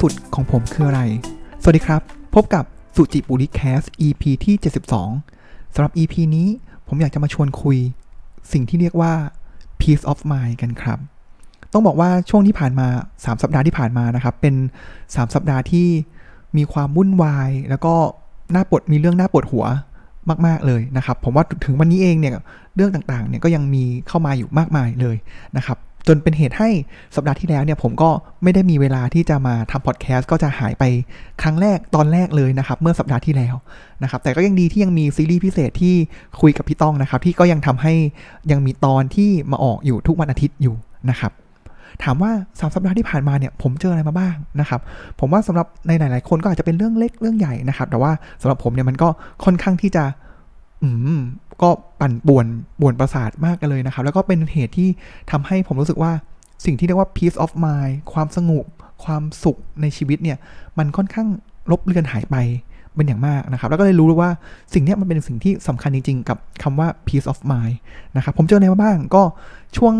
สุดของผมคืออะไร สวัสดีครับ พบกับสุจิบุริแคส EP ที่ 72สำหรับ EP นี้ผมอยากจะมาชวนคุย สิ่งที่เรียกว่า peace of mind กันครับ ต้องบอกว่าช่วงที่ผ่านมา 3 สัปดาห์ที่ผ่านมานะครับ เป็น 3 สัปดาห์ที่มีความวุ่นวาย แล้วก็น่าปวดมีเรื่องน่าปวดหัวมาก ๆ เลยนะครับ ผมว่าถึงวันนี้เองเนี่ยเรื่องต่างๆเนี่ยก็ยังมีเข้ามาอยู่มากมายเลยนะครับ จนเป็นเหตุให้สัปดาห์ที่แล้วเนี่ยผมก็ไม่ได้มีเวลาที่จะมาทำพอดแคสต์ก็จะหายไปครั้งแรกตอนแรกเลยนะครับ เมื่อสัปดาห์ที่แล้วนะครับ แต่ก็ยังดีที่ยังมีซีรีส์พิเศษที่คุยกับพี่ต้องนะครับ ที่ก็ยังทำให้ยังมีตอนที่มาออกอยู่ทุกวันอาทิตย์อยู่นะครับถามว่าสามสัปดาห์ที่ผ่านมาเนี่ยผมเจออะไรมาบ้างนะครับ ผมว่าสำหรับในหลาย ๆ คนก็อาจจะเป็นเรื่องเล็กเรื่องใหญ่นะครับ แต่ว่าสำหรับผมเนี่ยมันก็ค่อนข้างที่จะ อืมก็ปั่นป่วนป่วนประสาทมากกันเลยนะครับ แล้วก็เป็นเหตุที่ทำให้ผมรู้สึกว่าสิ่งที่เรียกว่า peace of mind ความสงบความสุขในชีวิตเนี่ย มันค่อนข้างลบเลือนหายไปเป็นอย่างมากนะครับ แล้วก็เลยรู้ว่าสิ่งนี้มันเป็นสิ่งที่สำคัญจริง ๆ กับคำว่า peace of mind นะครับ ผมเจออะไรมาบ้างก็ช่วง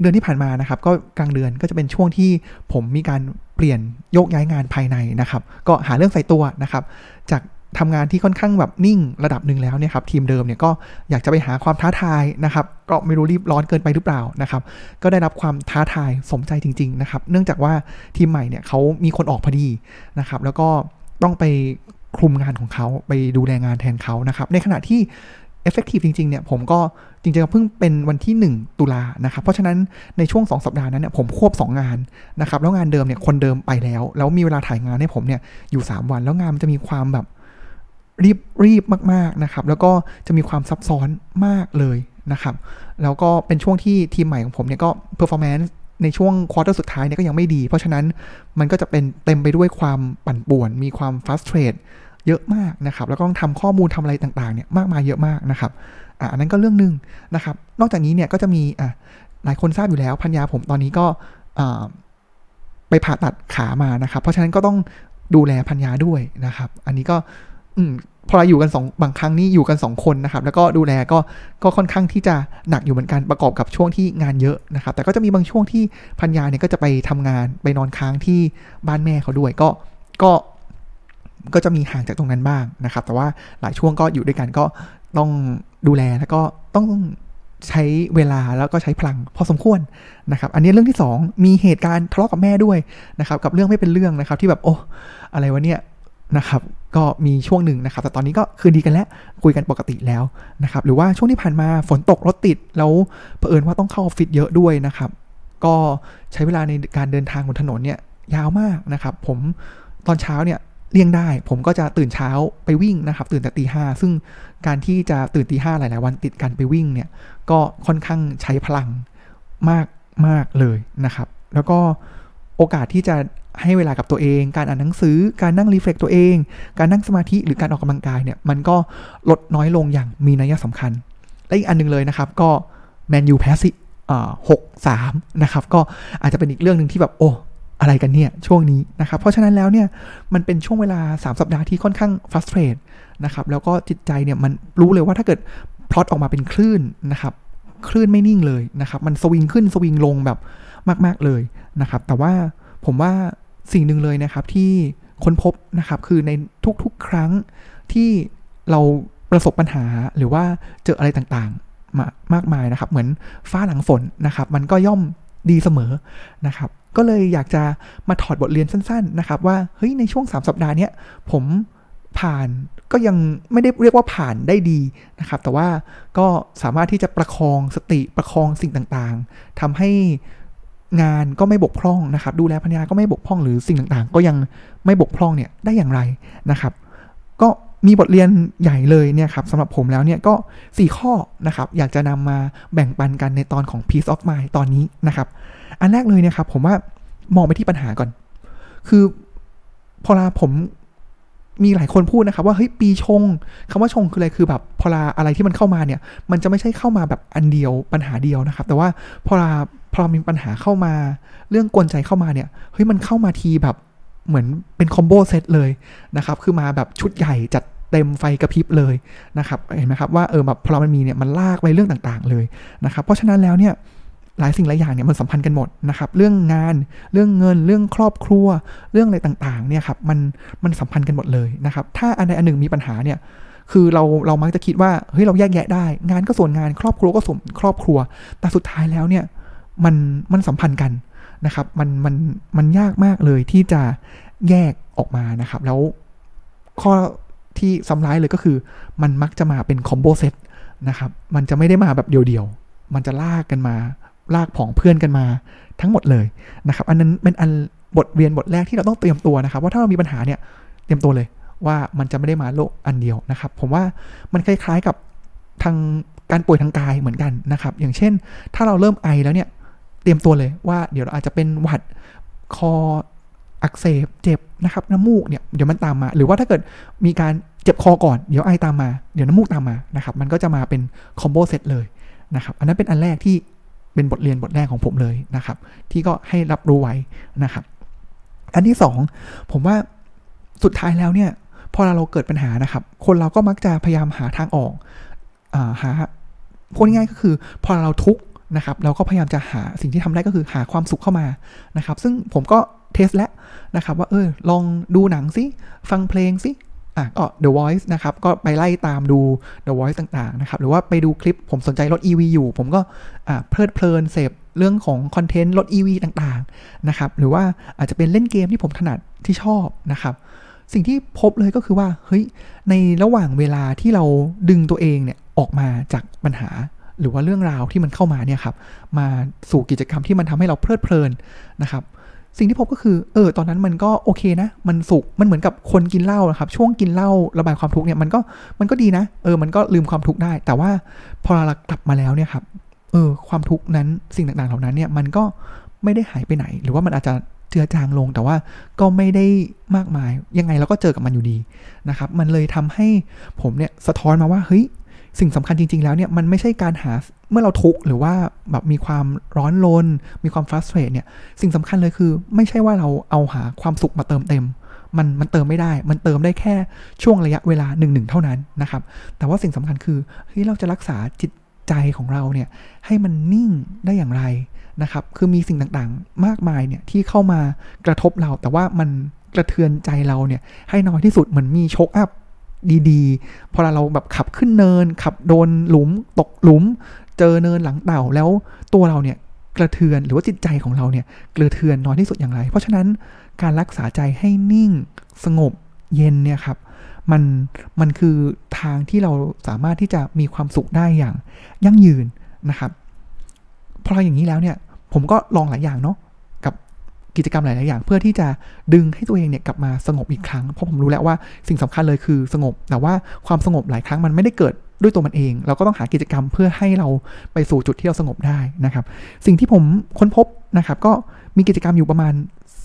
เดือนที่ผ่านมานะครับ ก็กลางเดือนก็จะเป็นช่วงที่ผมมีการเปลี่ยนโยกย้ายงานภายในนะครับ ก็หาเรื่องใส่ตัวนะครับ จาก ทำงานที่ค่อนข้างแบบนิ่งระดับหนึ่งแล้วเนี่ยครับทีมเดิมเนี่ยก็อยากจะไปหาความท้าทายนะครับก็ไม่รู้รีบร้อนเกินไปหรือเปล่านะครับก็ได้รับความท้าทายสมใจจริง ๆนะครับ เนื่องจากว่าทีมใหม่เนี่ยเขามีคนออกพอดีนะครับ แล้วก็ต้องไปคลุมงานของเขาไปดูแลงานแทนเขานะครับ ในขณะที่ effective จริงๆเนี่ยผมก็จริงๆเพิ่งเป็นวันที่ 1 ตุลานะครับ เพราะฉะนั้นในช่วง 2 สัปดาห์นั้นเนี่ยผมควบ 2 งานนะครับ แล้วงานเดิมเนี่ยคนเดิมไปแล้ว แล้วมีเวลาถ่ายงานให้ผมเนี่ยอยู่ 3 วัน แล้วงานมันจะมีความแบบ รีบรีบมากๆนะครับ แล้วก็จะมีความซับซ้อนมากเลยนะครับ แล้วก็เป็นช่วงที่ทีมใหม่ของผมเนี่ยก็ performance ในช่วงควอเตอร์สุดท้ายเนี่ยก็ยังไม่ดี เพราะฉะนั้นมันก็จะเป็นเต็มไปด้วยความปั่นป่วน มีความ frustrate เยอะมากนะครับ แล้วก็ต้องทำข้อมูลทำอะไรต่างๆเนี่ยมากมายเยอะมากนะครับอะอันนั้นก็เรื่องหนึ่งนะครับ นอกจากนี้เนี่ยก็จะมีอะหลายคนทราบอยู่แล้วพัญญาผมตอนนี้ก็ไปผ่าตัดขามานะครับ เพราะฉะนั้นก็ต้องดูแลพัญญาด้วยนะครับ อันนี้ก็อืม พอเราอยู่กันสองบางครั้งนี่อยู่กันสองคนนะครับ แล้วก็ดูแลก็ก็ค่อนข้างที่จะหนักอยู่เหมือนกันประกอบกับช่วงที่งานเยอะนะครับ แต่ก็จะมีบางช่วงที่พัญญาเนี่ยก็จะไปทำงานไปนอนค้างที่บ้านแม่เขาด้วยก็ก็ก็จะมีห่างจากตรงนั้นบ้างนะครับ แต่ว่าหลายช่วงก็อยู่ด้วยกันก็ต้องดูแลแล้วก็ต้องใช้เวลาแล้วก็ใช้พลังพอสมควรนะครับ อันนี้เรื่องที่ 2 มีเหตุการณ์ทะเลาะกับแม่ด้วยนะครับ กับเรื่องไม่เป็นเรื่องนะครับ ที่แบบโอ้อะไรวะเนี่ย นะครับ ก็มีช่วงหนึ่งนะครับ แต่ตอนนี้ก็คือดีกันแล้ว คุยกันปกติแล้วนะครับ หรือว่าช่วงที่ผ่านมาฝนตกรถติด แล้วเผอิญว่าต้องเข้าออฟฟิศเยอะด้วยนะครับ ก็ใช้เวลาในการเดินทางบนถนนเนี่ยยาวมากนะครับ ผมตอนเช้าเนี่ยเลี่ยงได้ ผมก็จะตื่นเช้าไปวิ่งนะครับ ตื่นแต่ตีห้าซึ่งการที่จะตื่นตีห้าหลาย ๆ วันติดกันไปวิ่งเนี่ย ก็ค่อนข้างใช้พลังมากมากเลยนะครับ แล้วก็โอกาสที่จะ ให้เวลากับตัวเอง การอ่านหนังสือ การนั่งรีเฟล็กตัวเอง การนั่งสมาธิหรือการออกกำลังกายเนี่ย มันก็ลดน้อยลงอย่างมีนัยสำคัญ และอีกอันนึงเลยนะครับ ก็แมนยูแพสซิหกสามนะครับ ก็อาจจะเป็นอีกเรื่องหนึ่งที่แบบโอ้อะไรกันเนี่ย ช่วงนี้นะครับ เพราะฉะนั้นแล้วเนี่ย มันเป็นช่วงเวลา 3 สัปดาห์ที่ค่อนข้างฟัสเตรตนะครับ แล้วก็จิตใจเนี่ยมันรู้เลยว่าถ้าเกิดพลอตออกมาเป็นคลื่นนะครับคลื่นไม่นิ่งเลยนะครับ มันสวิงขึ้นสวิงลงแบบมาก ๆเลยนะครับ แต่ว่าผมว่า สิ่งหนึ่งเลยนะครับที่ค้นพบนะครับคือในทุกๆ ครั้งที่เราประสบปัญหาหรือว่าเจออะไรต่างๆมามากมายนะครับ เหมือนฟ้าหลังฝนนะครับ มันก็ย่อมดีเสมอนะครับ ก็เลยอยากจะมาถอดบทเรียนสั้น ๆ นะครับ ว่าเฮ้ยในช่วง 3 สัปดาห์นี้ผมผ่านก็ยังไม่ได้เรียกว่าผ่านได้ดีนะครับ แต่ว่าก็สามารถที่จะประคองสติประคองสิ่งต่างๆทำให้ งานก็ไม่บกพร่องนะครับ ดูแลพัญญาก็ไม่บกพร่องหรือสิ่งต่างๆ ก็ยังไม่บกพร่องเนี่ยได้อย่างไรนะครับ ก็มีบทเรียนใหญ่เลยเนี่ยครับสำหรับผมแล้วเนี่ยก็ 4 ข้อนะครับ อยากจะนำมาแบ่งปันกันในตอนของ Peace of Mind ตอนนี้นะครับ อันแรกเลยเนี่ยครับ ผมว่ามองไปที่ปัญหาก่อน คือพอลาผมมีหลายคนพูดนะครับ ว่าเฮ้ยปีชงคำว่าชงคืออะไรคือแบบพอลาอะไรที่มันเข้ามาเนี่ย มันจะไม่ใช่เข้ามาแบบอันเดียวปัญหาเดียวนะครับ แต่ว่าพอลา พอมีปัญหาเข้ามา เรื่องกลใจเข้ามาเนี่ย เฮ้ยมันเข้ามาทีแบบเหมือนเป็นคอมโบเซตเลยนะครับ คือมาแบบชุดใหญ่จัดเต็มไฟกระพริบเลยนะครับ เห็นไหมครับว่าเออแบบพอมันมีเนี่ยมันลากไปเรื่องต่างๆเลยนะครับ เพราะฉะนั้นแล้วเนี่ยหหลายสิ่งหลายอย่างเนี่ยมันสัมพันธ์กันหมดนะครับ เรื่องงานเรื่องเงินเรื่องครอบครัว เรื่องอะไรต่างๆเนี่ยครับมันมันสัมพันธ์กันหมดเลยนะครับ ถ้าอันใดอันหนึ่งมีปัญหาเนี่ยคือเราเรามักจะคิดว่าเฮ้ยเราแยกแยะได้ งานก็ส่วนงานครอบครัวก็ส่วนครอบครัว แต่สุดท้ายแล้วเนี่ย มันมันสัมพันธ์กันนะครับ มันมันมันยากมากเลยที่จะแยกออกมานะครับ แล้วข้อที่ซ้ำร้ายเลยก็คือ มันมักจะมาเป็นคอมโบเซตนะครับ มันจะไม่ได้มาแบบเดียวๆ มันจะลากกันมา ลากผองเพื่อนกันมาทั้งหมดเลยนะครับ อันนั้นเป็นอันบทเรียนบทแรกที่เราต้องเตรียมตัวนะครับ ว่าถ้าเรามีปัญหาเนี่ยเตรียมตัวเลยว่ามันจะไม่ได้มาโลกอันเดียวนะครับ ผมว่ามันคล้ายๆกับทางการป่วยทางกายเหมือนกันนะครับ อย่างเช่น ถ้าเราเริ่มไอแล้วเนี่ย เตรียมตัวเลยว่าเดี๋ยวเราอาจจะเป็นหวัดคออักเสบเจ็บนะครับน้ำมูกเนี่ยเดี๋ยวมันตามมา หรือว่าถ้าเกิดมีการเจ็บคอก่อนเดี๋ยวไอตามมาเดี๋ยวน้ำมูกตามมานะครับมันก็จะมาเป็นคอมโบเซตเลยนะครับอันนั้นเป็นอันแรกที่เป็นบทเรียนบทแรกของผมเลยนะครับ ที่ก็ให้รับรู้ไว้นะครับ อันที่สองผมว่าสุดท้ายแล้วเนี่ยพอเราเกิดปัญหานะครับ คนเราก็มักจะพยายามหาทางออกอาหาพูดง่ายก็คือ พอเราทุกข์ นะครับเราก็พยายามจะหาสิ่งที่ทำได้ก็คือหาความสุขเข้ามานะครับ ซึ่งผมก็เทสแล้วนะครับ ว่าเออลองดูหนังสิฟังเพลงสิอะก็ The Voice นะครับ ก็ไปไล่ตามดู The Voice ต่างๆ นะครับ หรือว่าไปดูคลิปผมสนใจรถ EV อยู่ ผมก็อ่าเพลิดเพลินเสพเรื่องของคอนเทนต์รถ EV ต่างๆ นะครับ หรือว่าอาจจะเป็นเล่นเกมที่ผมถนัดที่ชอบนะครับ สิ่งที่พบเลยก็คือว่า เฮ้ย ในระหว่างเวลาที่เราดึงตัวเองเนี่ย ออกมาจากปัญหา หรือว่าเรื่องราวที่มันเข้ามาเนี่ยครับ มาสู่กิจกรรมที่มันทำให้เราเพลิดเพลินนะครับสิ่งที่พบก็คือ เออ ตอนนั้นมันก็โอเคนะ มันสุขมันเหมือนกับคนกินเหล้านะครับ ช่วงกินเหล้าระบายความทุกข์เนี่ย มันก็ มันก็ดีนะ เออ มันก็ลืมความทุกข์ได้ แต่ว่าพอเรากลับมาแล้วเนี่ยครับ เออ ความทุกข์นั้น สิ่งต่างๆ เหล่านั้นเนี่ย มันก็ไม่ได้หายไปไหน หรือว่ามันอาจจะเจือจางลง แต่ว่าก็ไม่ได้มากมาย ยังไงเราก็เจอกับมันอยู่ดีนะครับ มันเลยทำให้ผมเนี่ยสะท้อนมาว่า เฮ้ย สิ่งสำคัญจริง ๆ แล้วเนี่ยมันไม่ใช่การหาเมื่อเราทุกข์หรือว่าแบบมีความร้อนรนมีความฟรัสเตรตเนี่ยสิ่งสำคัญเลยคือ ไม่ใช่ว่าเราเอาหาความสุขมาเติมเต็ม มันมันเติมไม่ได้ มันเติมได้แค่ช่วงระยะเวลาหนึ่งหนึ่งเท่านั้นนะครับแต่ว่าสิ่งสำคัญคือเฮ้ยเราจะรักษาจิตใจของเราเนี่ยให้มันนิ่งได้อย่างไรนะครับ คือมีสิ่งต่างๆ มากมายเนี่ยที่เข้ามากระทบเรา แต่ว่ามันกระเทือนใจเราเนี่ยให้น้อยที่สุดเหมือนมีโชคอัพ ดีๆ พอเราแบบขับขึ้นเนิน ขับโดนหลุมตกหลุม เจอเนินหลังเต่าแล้วตัวเราเนี่ยกระเทือนหรือว่าจิตใจของเราเนี่ยกระเทือนน้อยที่สุดอย่างไร เพราะฉะนั้นการรักษาใจให้นิ่งสงบเย็นเนี่ยครับมันมันคือทางที่เราสามารถที่จะมีความสุขได้อย่างยั่งยืนนะครับพออย่างนี้แล้วเนี่ยผมก็ลองหลายอย่างเนาะ กิจกรรมหลาย ๆ อย่าง เพื่อที่จะดึงให้ตัวเองเนี่ยกลับมาสงบอีกครั้ง เพราะผมรู้แล้วว่าสิ่งสำคัญเลยคือสงบ แต่ว่าความสงบหลายครั้งมันไม่ได้เกิดด้วยตัวมันเอง เราก็ต้องหากิจกรรมเพื่อให้เราไปสู่จุดที่เราสงบได้นะครับ สิ่งที่ผมค้นพบนะครับ ก็มีกิจกรรมอยู่ประมาณ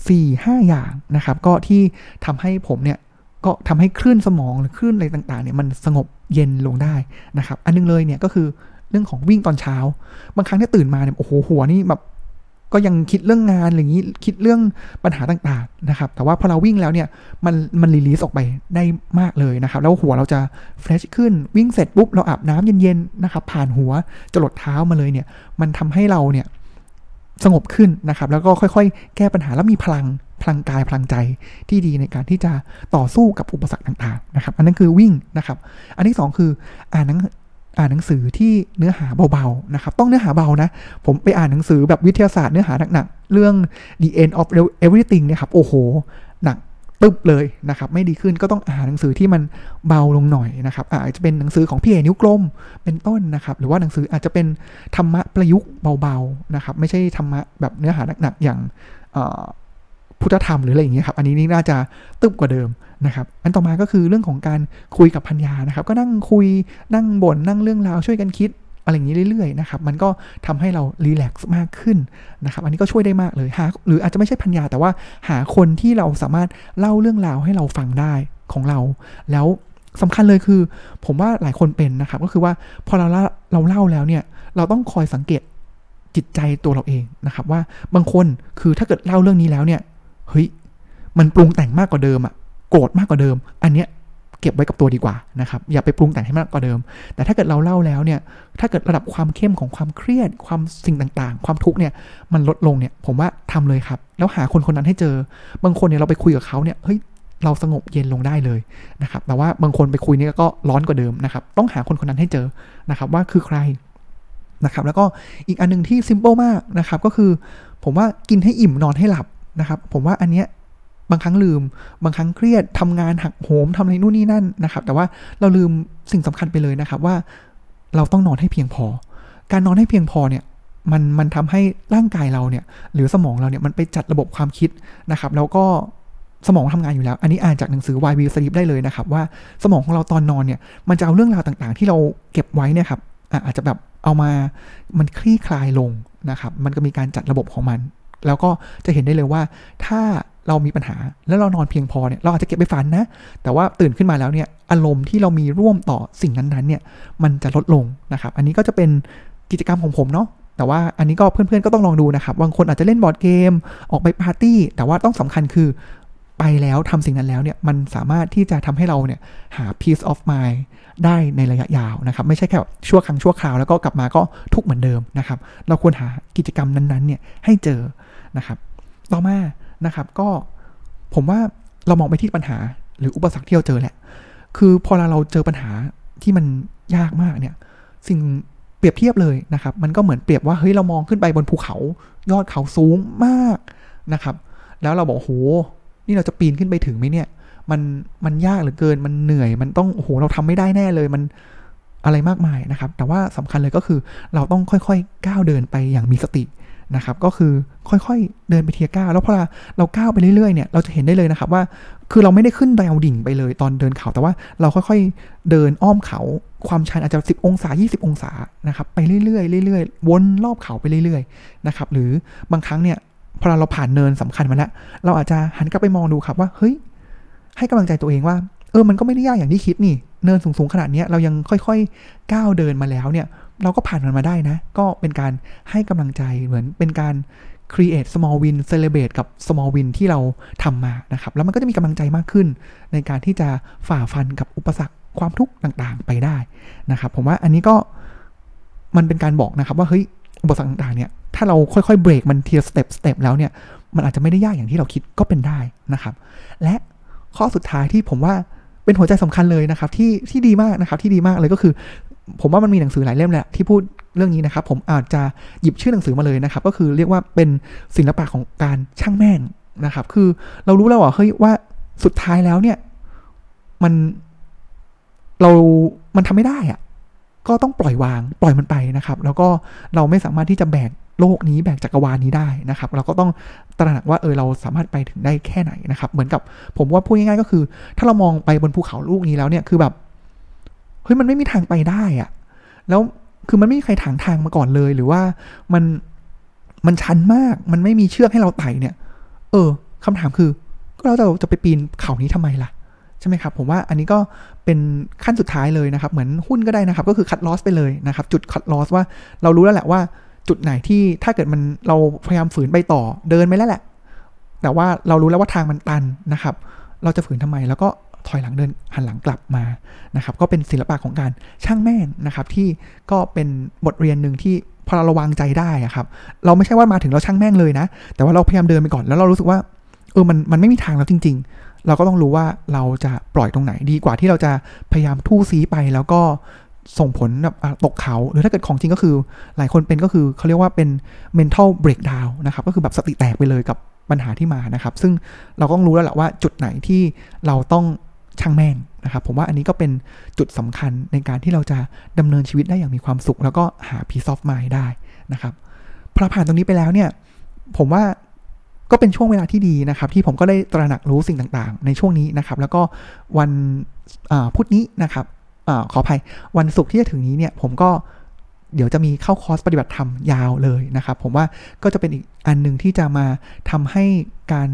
4-5 อย่างนะครับ ก็ที่ทำให้ผมเนี่ยก็ทำให้คลื่นสมองหรือคลื่นอะไรต่าง ๆ เนี่ยมันสงบเย็นลงได้นะครับ อันนึงเลยเนี่ยก็คือเรื่องของวิ่งตอนเช้า บางครั้งที่ตื่นมาเนี่ยโอ้โหหัวนี่แบบ ก็ยังคิดเรื่องงานอย่างนี้คิดเรื่องปัญหาต่างๆนะครับ แต่ว่าพอเราวิ่งแล้วเนี่ยมันมัน release ออกไปได้มากเลยนะครับ แล้วหัวเราจะ fresh ขึ้นวิ่งเสร็จปุ๊บเราอาบน้ำเย็นๆนะครับ ผ่านหัวจรดเท้ามาเลยเนี่ย มันทำให้เราเนี่ยสงบขึ้นนะครับ แล้วก็ค่อยๆ แก้ปัญหาแล้วมีพลังพลังกายพลังใจที่ดีในการที่จะต่อสู้กับอุปสรรคต่างๆนะครับ อันนั้นคือวิ่งนะครับ อันที่ 2 คืออ่านหนัง อ่านหนังสือที่เนื้อหาเบาๆนะครับ ต้องเนื้อหาเบานะ ผมไปอ่านหนังสือแบบวิทยาศาสตร์เนื้อหาหนักๆ เรื่อง the end of everything เนี่ยครับ โอ้โห หนักตึ๊บเลยนะครับ ไม่ดีขึ้นก็ต้องอ่านหนังสือที่มันเบาลงหน่อยนะครับ อาจจะเป็นหนังสือของพี่เอนิ้วกลมเป็นต้นนะครับ หรือว่าหนังสืออาจจะเป็นธรรมะประยุกต์เบาๆนะครับ ไม่ใช่ธรรมะแบบเนื้อหาหนักๆอย่าง พุทธธรรมหรืออะไรอย่างเงี้ยครับ อันนี้นี่น่าจะตึบกว่าเดิมนะครับ อันต่อมาก็คือเรื่องของการคุยกับพัญญานะครับ ก็นั่งคุยนั่งบน่นนั่งเรื่องราวช่วยกันคิดอะไรอย่างนี้เรื่อยๆนะครับ มันก็ทำให้เรารีแลกซ์มากขึ้นนะครับ อันนี้ก็ช่วยได้มากเลยหาหรืออาจจะไม่ใช่พัญญาแต่ว่าหาคนที่เราสามารถเล่าเรื่องราวให้เราฟังได้ของเรา แล้วสำคัญเลยคือ ผมว่าหลายคนเป็นนะครับ ก็คือว่าพอเราเราเล่าแล้วเนี่ย เราต้องคอยสังเกตจิตใจตัวเราเองนะครับ ว่าบางคนคือถ้าเกิดเล่าเรื่องนี้แล้วเนี่ย เฮ้ยมันปรุงแต่งมากกว่าเดิมอะโกรธมากกว่าเดิม อันเนี้ยเก็บไว้กับตัวดีกว่านะครับ อย่าไปปรุงแต่งให้มากกว่าเดิม แต่ถ้าเกิดเราเล่าแล้วเนี่ย ถ้าเกิดระดับความเข้มของความเครียด ความสิ่งต่างๆ ความทุกข์เนี่ย มันลดลงเนี่ย ผมว่าทำเลยครับ แล้วหาคนคนนั้นให้เจอ บางคนเนี่ยเราไปคุยกับเขาเนี่ย เฮ้ย เราสงบเย็นลงได้เลยนะครับ แต่ว่าบางคนไปคุยนี่ก็ร้อนกว่าเดิมนะครับ ต้องหาคนคนนั้นให้เจอนะครับว่าคือใครนะครับ แล้วก็อีกอันนึงที่ซิมเปิลมากนะครับ ก็คือ ผมว่ากินให้อิ่มนอนให้หลับ นะครับ ผมว่าอันเนี้ยบางครั้งลืม บางครั้งเครียดทำงานหักโหมทำอะไรนู่นนี่นั่นนะครับ แต่ว่าเราลืมสิ่งสำคัญไปเลยนะครับว่าเราต้องนอนให้เพียงพอ การนอนให้เพียงพอเนี่ยมันมันทำให้ร่างกายเราเนี่ย หรือสมองเราเนี่ยมันไปจัดระบบความคิดนะครับ แล้วก็สมองทำงานอยู่แล้ว อันนี้อ่านจากหนังสือ Why We Sleep ได้เลยนะครับ ว่าสมองของเราตอนนอนเนี่ย มันจะเอาเรื่องราวต่างๆ ที่เราเก็บไว้เนี่ยครับอาจจะแบบเอามามันคลี่คลายลงนะครับ มันก็มีการจัดระบบของมัน แล้วก็จะเห็นได้เลยว่าถ้าเรามีปัญหาแล้วเรานอนเพียงพอเนี่ยเราอาจจะเก็บไปฝันนะ แต่ว่าตื่นขึ้นมาแล้วเนี่ยอารมณ์ที่เรามีร่วมต่อสิ่งนั้นๆเนี่ยมันจะลดลงนะครับ อันนี้ก็จะเป็นกิจกรรมของผมเนาะแต่ว่าอันนี้ก็เพื่อนๆก็ต้องลองดูนะครับบางคนอาจจะเล่นบอร์ดเกม ออกไปปาร์ตี้ แต่ว่าต้องสำคัญคือไปแล้วทำสิ่งนั้นแล้วเนี่ยมันสามารถที่จะทำให้เราเนี่ยหา peace of mind ได้ในระยะยาวนะครับ ไม่ใช่แค่ชั่วครั้งชั่วคราวแล้วก็กลับมาก็ทุกเหมือนเดิมนะครับ เราควรหากิจกรรมนั้นๆเนี่ยให้เจอ นะครับ ต่อมานะครับก็ผมว่าเรามองไปที่ปัญหาหรืออุปสรรคที่เราเจอแหละ คือพอเราเจอปัญหาที่มันยากมากเนี่ย สิ่งเปรียบเทียบเลยนะครับ มันก็เหมือนเปรียบว่าเฮ้ยเรามองขึ้นไปบนภูเขา ยอดเขาสูงมากนะครับ แล้วเราบอกโห นี่เราจะปีนขึ้นไปถึงไหมเนี่ย มันมันยากเหลือเกิน มันเหนื่อย มันต้องโอ้โหเราทำไม่ได้แน่เลย มันอะไรมากมายนะครับ แต่ว่าสำคัญเลยก็คือเราต้องค่อยๆก้าวเดินไปอย่างมีสติ นะครับก็คือค่อยๆเดินไปเทียก้าวแล้วพอเราก้าวไปเรื่อยๆเนี่ยเราจะเห็นได้เลยนะครับว่าคือเราไม่ได้ขึ้นแนวดิ่งไปเลยตอนเดินเขาแต่ว่าเราค่อยๆเดินอ้อมเขาความชันอาจจะ 10 องศา 20 องศานะครับไปเรื่อยๆเรื่อยๆวนรอบเขาไปเรื่อยๆนะครับหรือบางครั้งเนี่ยพอเราผ่านเนินสำคัญมาแล้วเราอาจจะหันกลับไปมองดูครับว่าเฮ้ยให้กำลังใจตัวเองว่าเออมันก็ไม่ได้ยากอย่างที่คิดนี่เนินสูงๆขนาดนี้เรายังค่อยๆก้าวเดินมาแล้วเนี่ย เราก็ผ่านมันมาได้นะ ก็เป็นการให้กำลังใจเหมือนเป็นการ create small win celebrate กับ small win ที่เราทำมานะครับ แล้วมันก็จะมีกำลังใจมากขึ้น ในการที่จะฝ่าฟันกับอุปสรรคความทุกข์ต่างๆ ไปได้นะครับ ผมว่าอันนี้ก็มันเป็นการบอกนะครับ ว่าเฮ้ยอุปสรรคต่างๆเนี่ยถ้าเราค่อยๆเบรกมันทีละสเต็ปสเต็ปแล้วเนี่ยมันอาจจะไม่ได้ยากอย่างที่เราคิดก็เป็นได้นะครับ และข้อสุดท้ายที่ผมว่าเป็นหัวใจสำคัญเลยนะครับที่ที่ดีมากนะครับที่ดีมากเลยก็คือ ผมว่ามันมีหนังสือหลายเล่มแหละที่พูดเรื่องนี้นะครับ ผมอาจจะหยิบชื่อหนังสือมาเลยนะครับ ก็คือเรียกว่าเป็นศิลปะของการช่างแม่งนะครับ คือเรารู้แล้วว่าเฮ้ยว่าสุดท้ายแล้วเนี่ย มันเรา มันทำไม่ได้อะก็ต้องปล่อยวาง ปล่อยมันไปนะครับ แล้วก็เราไม่สามารถที่จะแบกโลกนี้แบกจักรวาลนี้ได้นะครับ เราก็ต้องตระหนักว่าเออเราสามารถไปถึงได้แค่ไหนนะครับ เหมือนกับผมว่าพูดง่ายๆก็คือ ถ้าเรามองไปบนภูเขาลูกนี้แล้วเนี่ยคือแบบ ฮ้ยมันไม่มีทางไปได้อะแล้วคือมันไม่มีใครถางทางมาก่อนเลย หรือว่ามันมันชันมาก มันไม่มีเชือกให้เราไต่เนี่ย เออคำถามคือ ก็เราจะจะไปปีนเขานี้ทำไมล่ะใช่ไหมครับ ผมว่าอันนี้ก็เป็นขั้นสุดท้ายเลยนะครับ เหมือนหุ้นก็ได้นะครับ ก็คือคัดลอสไปเลยนะครับ จุดคัดลอสว่าเรารู้แล้วแหละว่าจุดไหนที่ถ้าเกิดมันเราพยายามฝืนไปต่อเดินไปแล้วแหละ แต่ว่าเรารู้แล้วว่าทางมันตันนะครับ เราจะฝืนทำไมแล้วก็ ถอยหลังเดินหันหลังกลับมานะครับ ก็เป็นศิลปะของการช่างแม่งนะครับ ที่ก็เป็นบทเรียนหนึ่งที่พอเราระวังใจได้ครับ เราไม่ใช่ว่ามาถึงเราช่างแม่งเลยนะ แต่ว่าเราพยายามเดินไปก่อนแล้วเรารู้สึกว่าเออมันมันไม่มีทางแล้วจริง ๆ เราก็ต้องรู้ว่าเราจะปล่อยตรงไหนดีกว่าที่เราจะพยายามทู่ซีไปแล้วก็ส่งผลแบบตกเขา หรือถ้าเกิดของจริงก็คือ หลายคนเป็นก็คือเขาเรียกว่าเป็น mental breakdown นะครับ ก็คือแบบสติแตกไปเลยกับปัญหาที่มานะครับ ซึ่งเราก็ต้องรู้แล้วแหละว่าจุดไหนที่เราต้อง ช่างแม่งนะครับผมว่าอันนี้ก็เป็นจุดสำคัญในการที่เราจะดำเนินชีวิตได้อย่างมีความสุข แล้วก็หา peace of mind ได้นะครับพอผ่านตรงนี้ไปแล้วเนี่ยผมว่าก็เป็นช่วงเวลาที่ดีนะครับ ที่ผมก็ได้ตระหนักรู้สิ่งต่างๆ ในช่วงนี้นะครับ แล้วก็วันพุธนี้นะครับอขออภัยวันศุกร์ที่จะถึงนี้เนี่ย ผมก็เดี๋ยวจะมีเข้าคอร์สปฏิบัติธรรมยาวเลยนะครับ ผมว่าก็จะเป็นอีกอันหนึ่งที่จะมาทำให้การ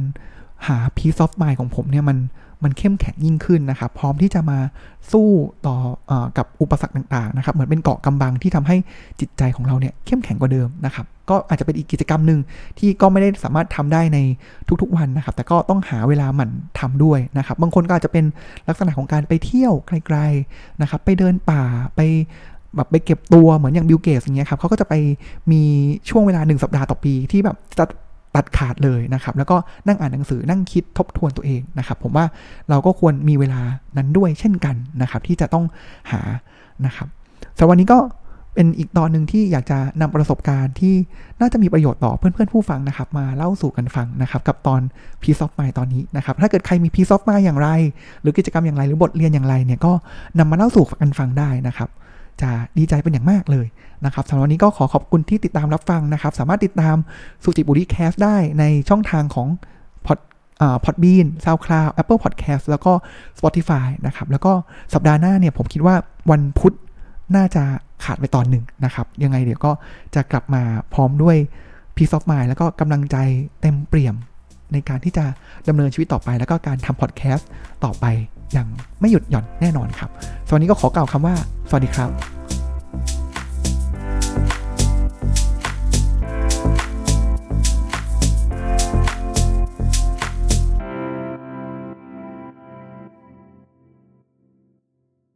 หา peace of mind ของผมเนี่ยมัน มันเข้มแข็งยิ่งขึ้นนะครับ พร้อมที่จะมาสู้ต่ออกับอุปสรรคต่างๆนะครับเหมือนเป็นเกาะกำบังที่ทำให้จิตใจของเราเนี่ยเข้มแข็งกว่าเดิมนะครับก็อาจจะเป็นอีกกิจกรรมหนึ่งที่ก็ไม่ได้สามารถทำได้ในทุกๆวันนะครับ แต่ก็ต้องหาเวลาหมั่นทำด้วยนะครับ บางคนก็อาจจะเป็นลักษณะของการไปเที่ยวไกลๆนะครับ ไปเดินป่าไปแบบไปเก็บตัวเหมือนอย่างบิลเกสอย่างเงี้ยครับเขาก็จะไปมีช่วงเวลาหนึ่งสัปดาห์ต่อปีที่แบบจะ ตัดขาดเลยนะครับแล้วก็นั่งอ่านหนังสือนั่งคิดทบทวนตัวเองนะครับ ผมว่าเราก็ควรมีเวลานั้นด้วยเช่นกันนะครับ ที่จะต้องหานะครับสำหรับวันนี้ก็เป็นอีกตอนหนึ่งที่อยากจะนำประสบการณ์ที่น่าจะมีประโยชน์ต่อเพื่อนๆผู้ฟังนะครับ มาเล่าสู่กันฟังนะครับ กับตอน Piece of Mind ตอนนี้นะครับ ถ้าเกิดใครมี Piece of Mind อย่างไร หรือกิจกรรมอย่างไรหรือบทเรียนอย่างไรเนี่ยก็นำมาเล่าสู่กันฟังได้นะครับ จะดีใจเป็นอย่างมากเลยนะครับสำหรับวันนี้ก็ขอขอบคุณที่ติดตามรับฟังนะครับ สามารถติดตามสุจิบุรีแคสได้ในช่องทางของพอด Podbean SoundCloud Apple Podcasts แล้วก็ Spotify นะครับ แล้วก็สัปดาห์หน้าเนี่ยผมคิดว่าวันพุธน่าจะขาดไปตอนหนึ่งนะครับ ยังไงเดี๋ยวก็จะกลับมาพร้อมด้วย Peace of Mind แล้วก็กำลังใจเต็มเปี่ยม ในการที่จะดำเนินชีวิตต่อไป แล้วก็การทำพอดแคสต์ต่อไปอย่างไม่หยุดหย่อนแน่นอนครับสวันนี้ก็ขอกล่าวคำว่า สวัสดีครับ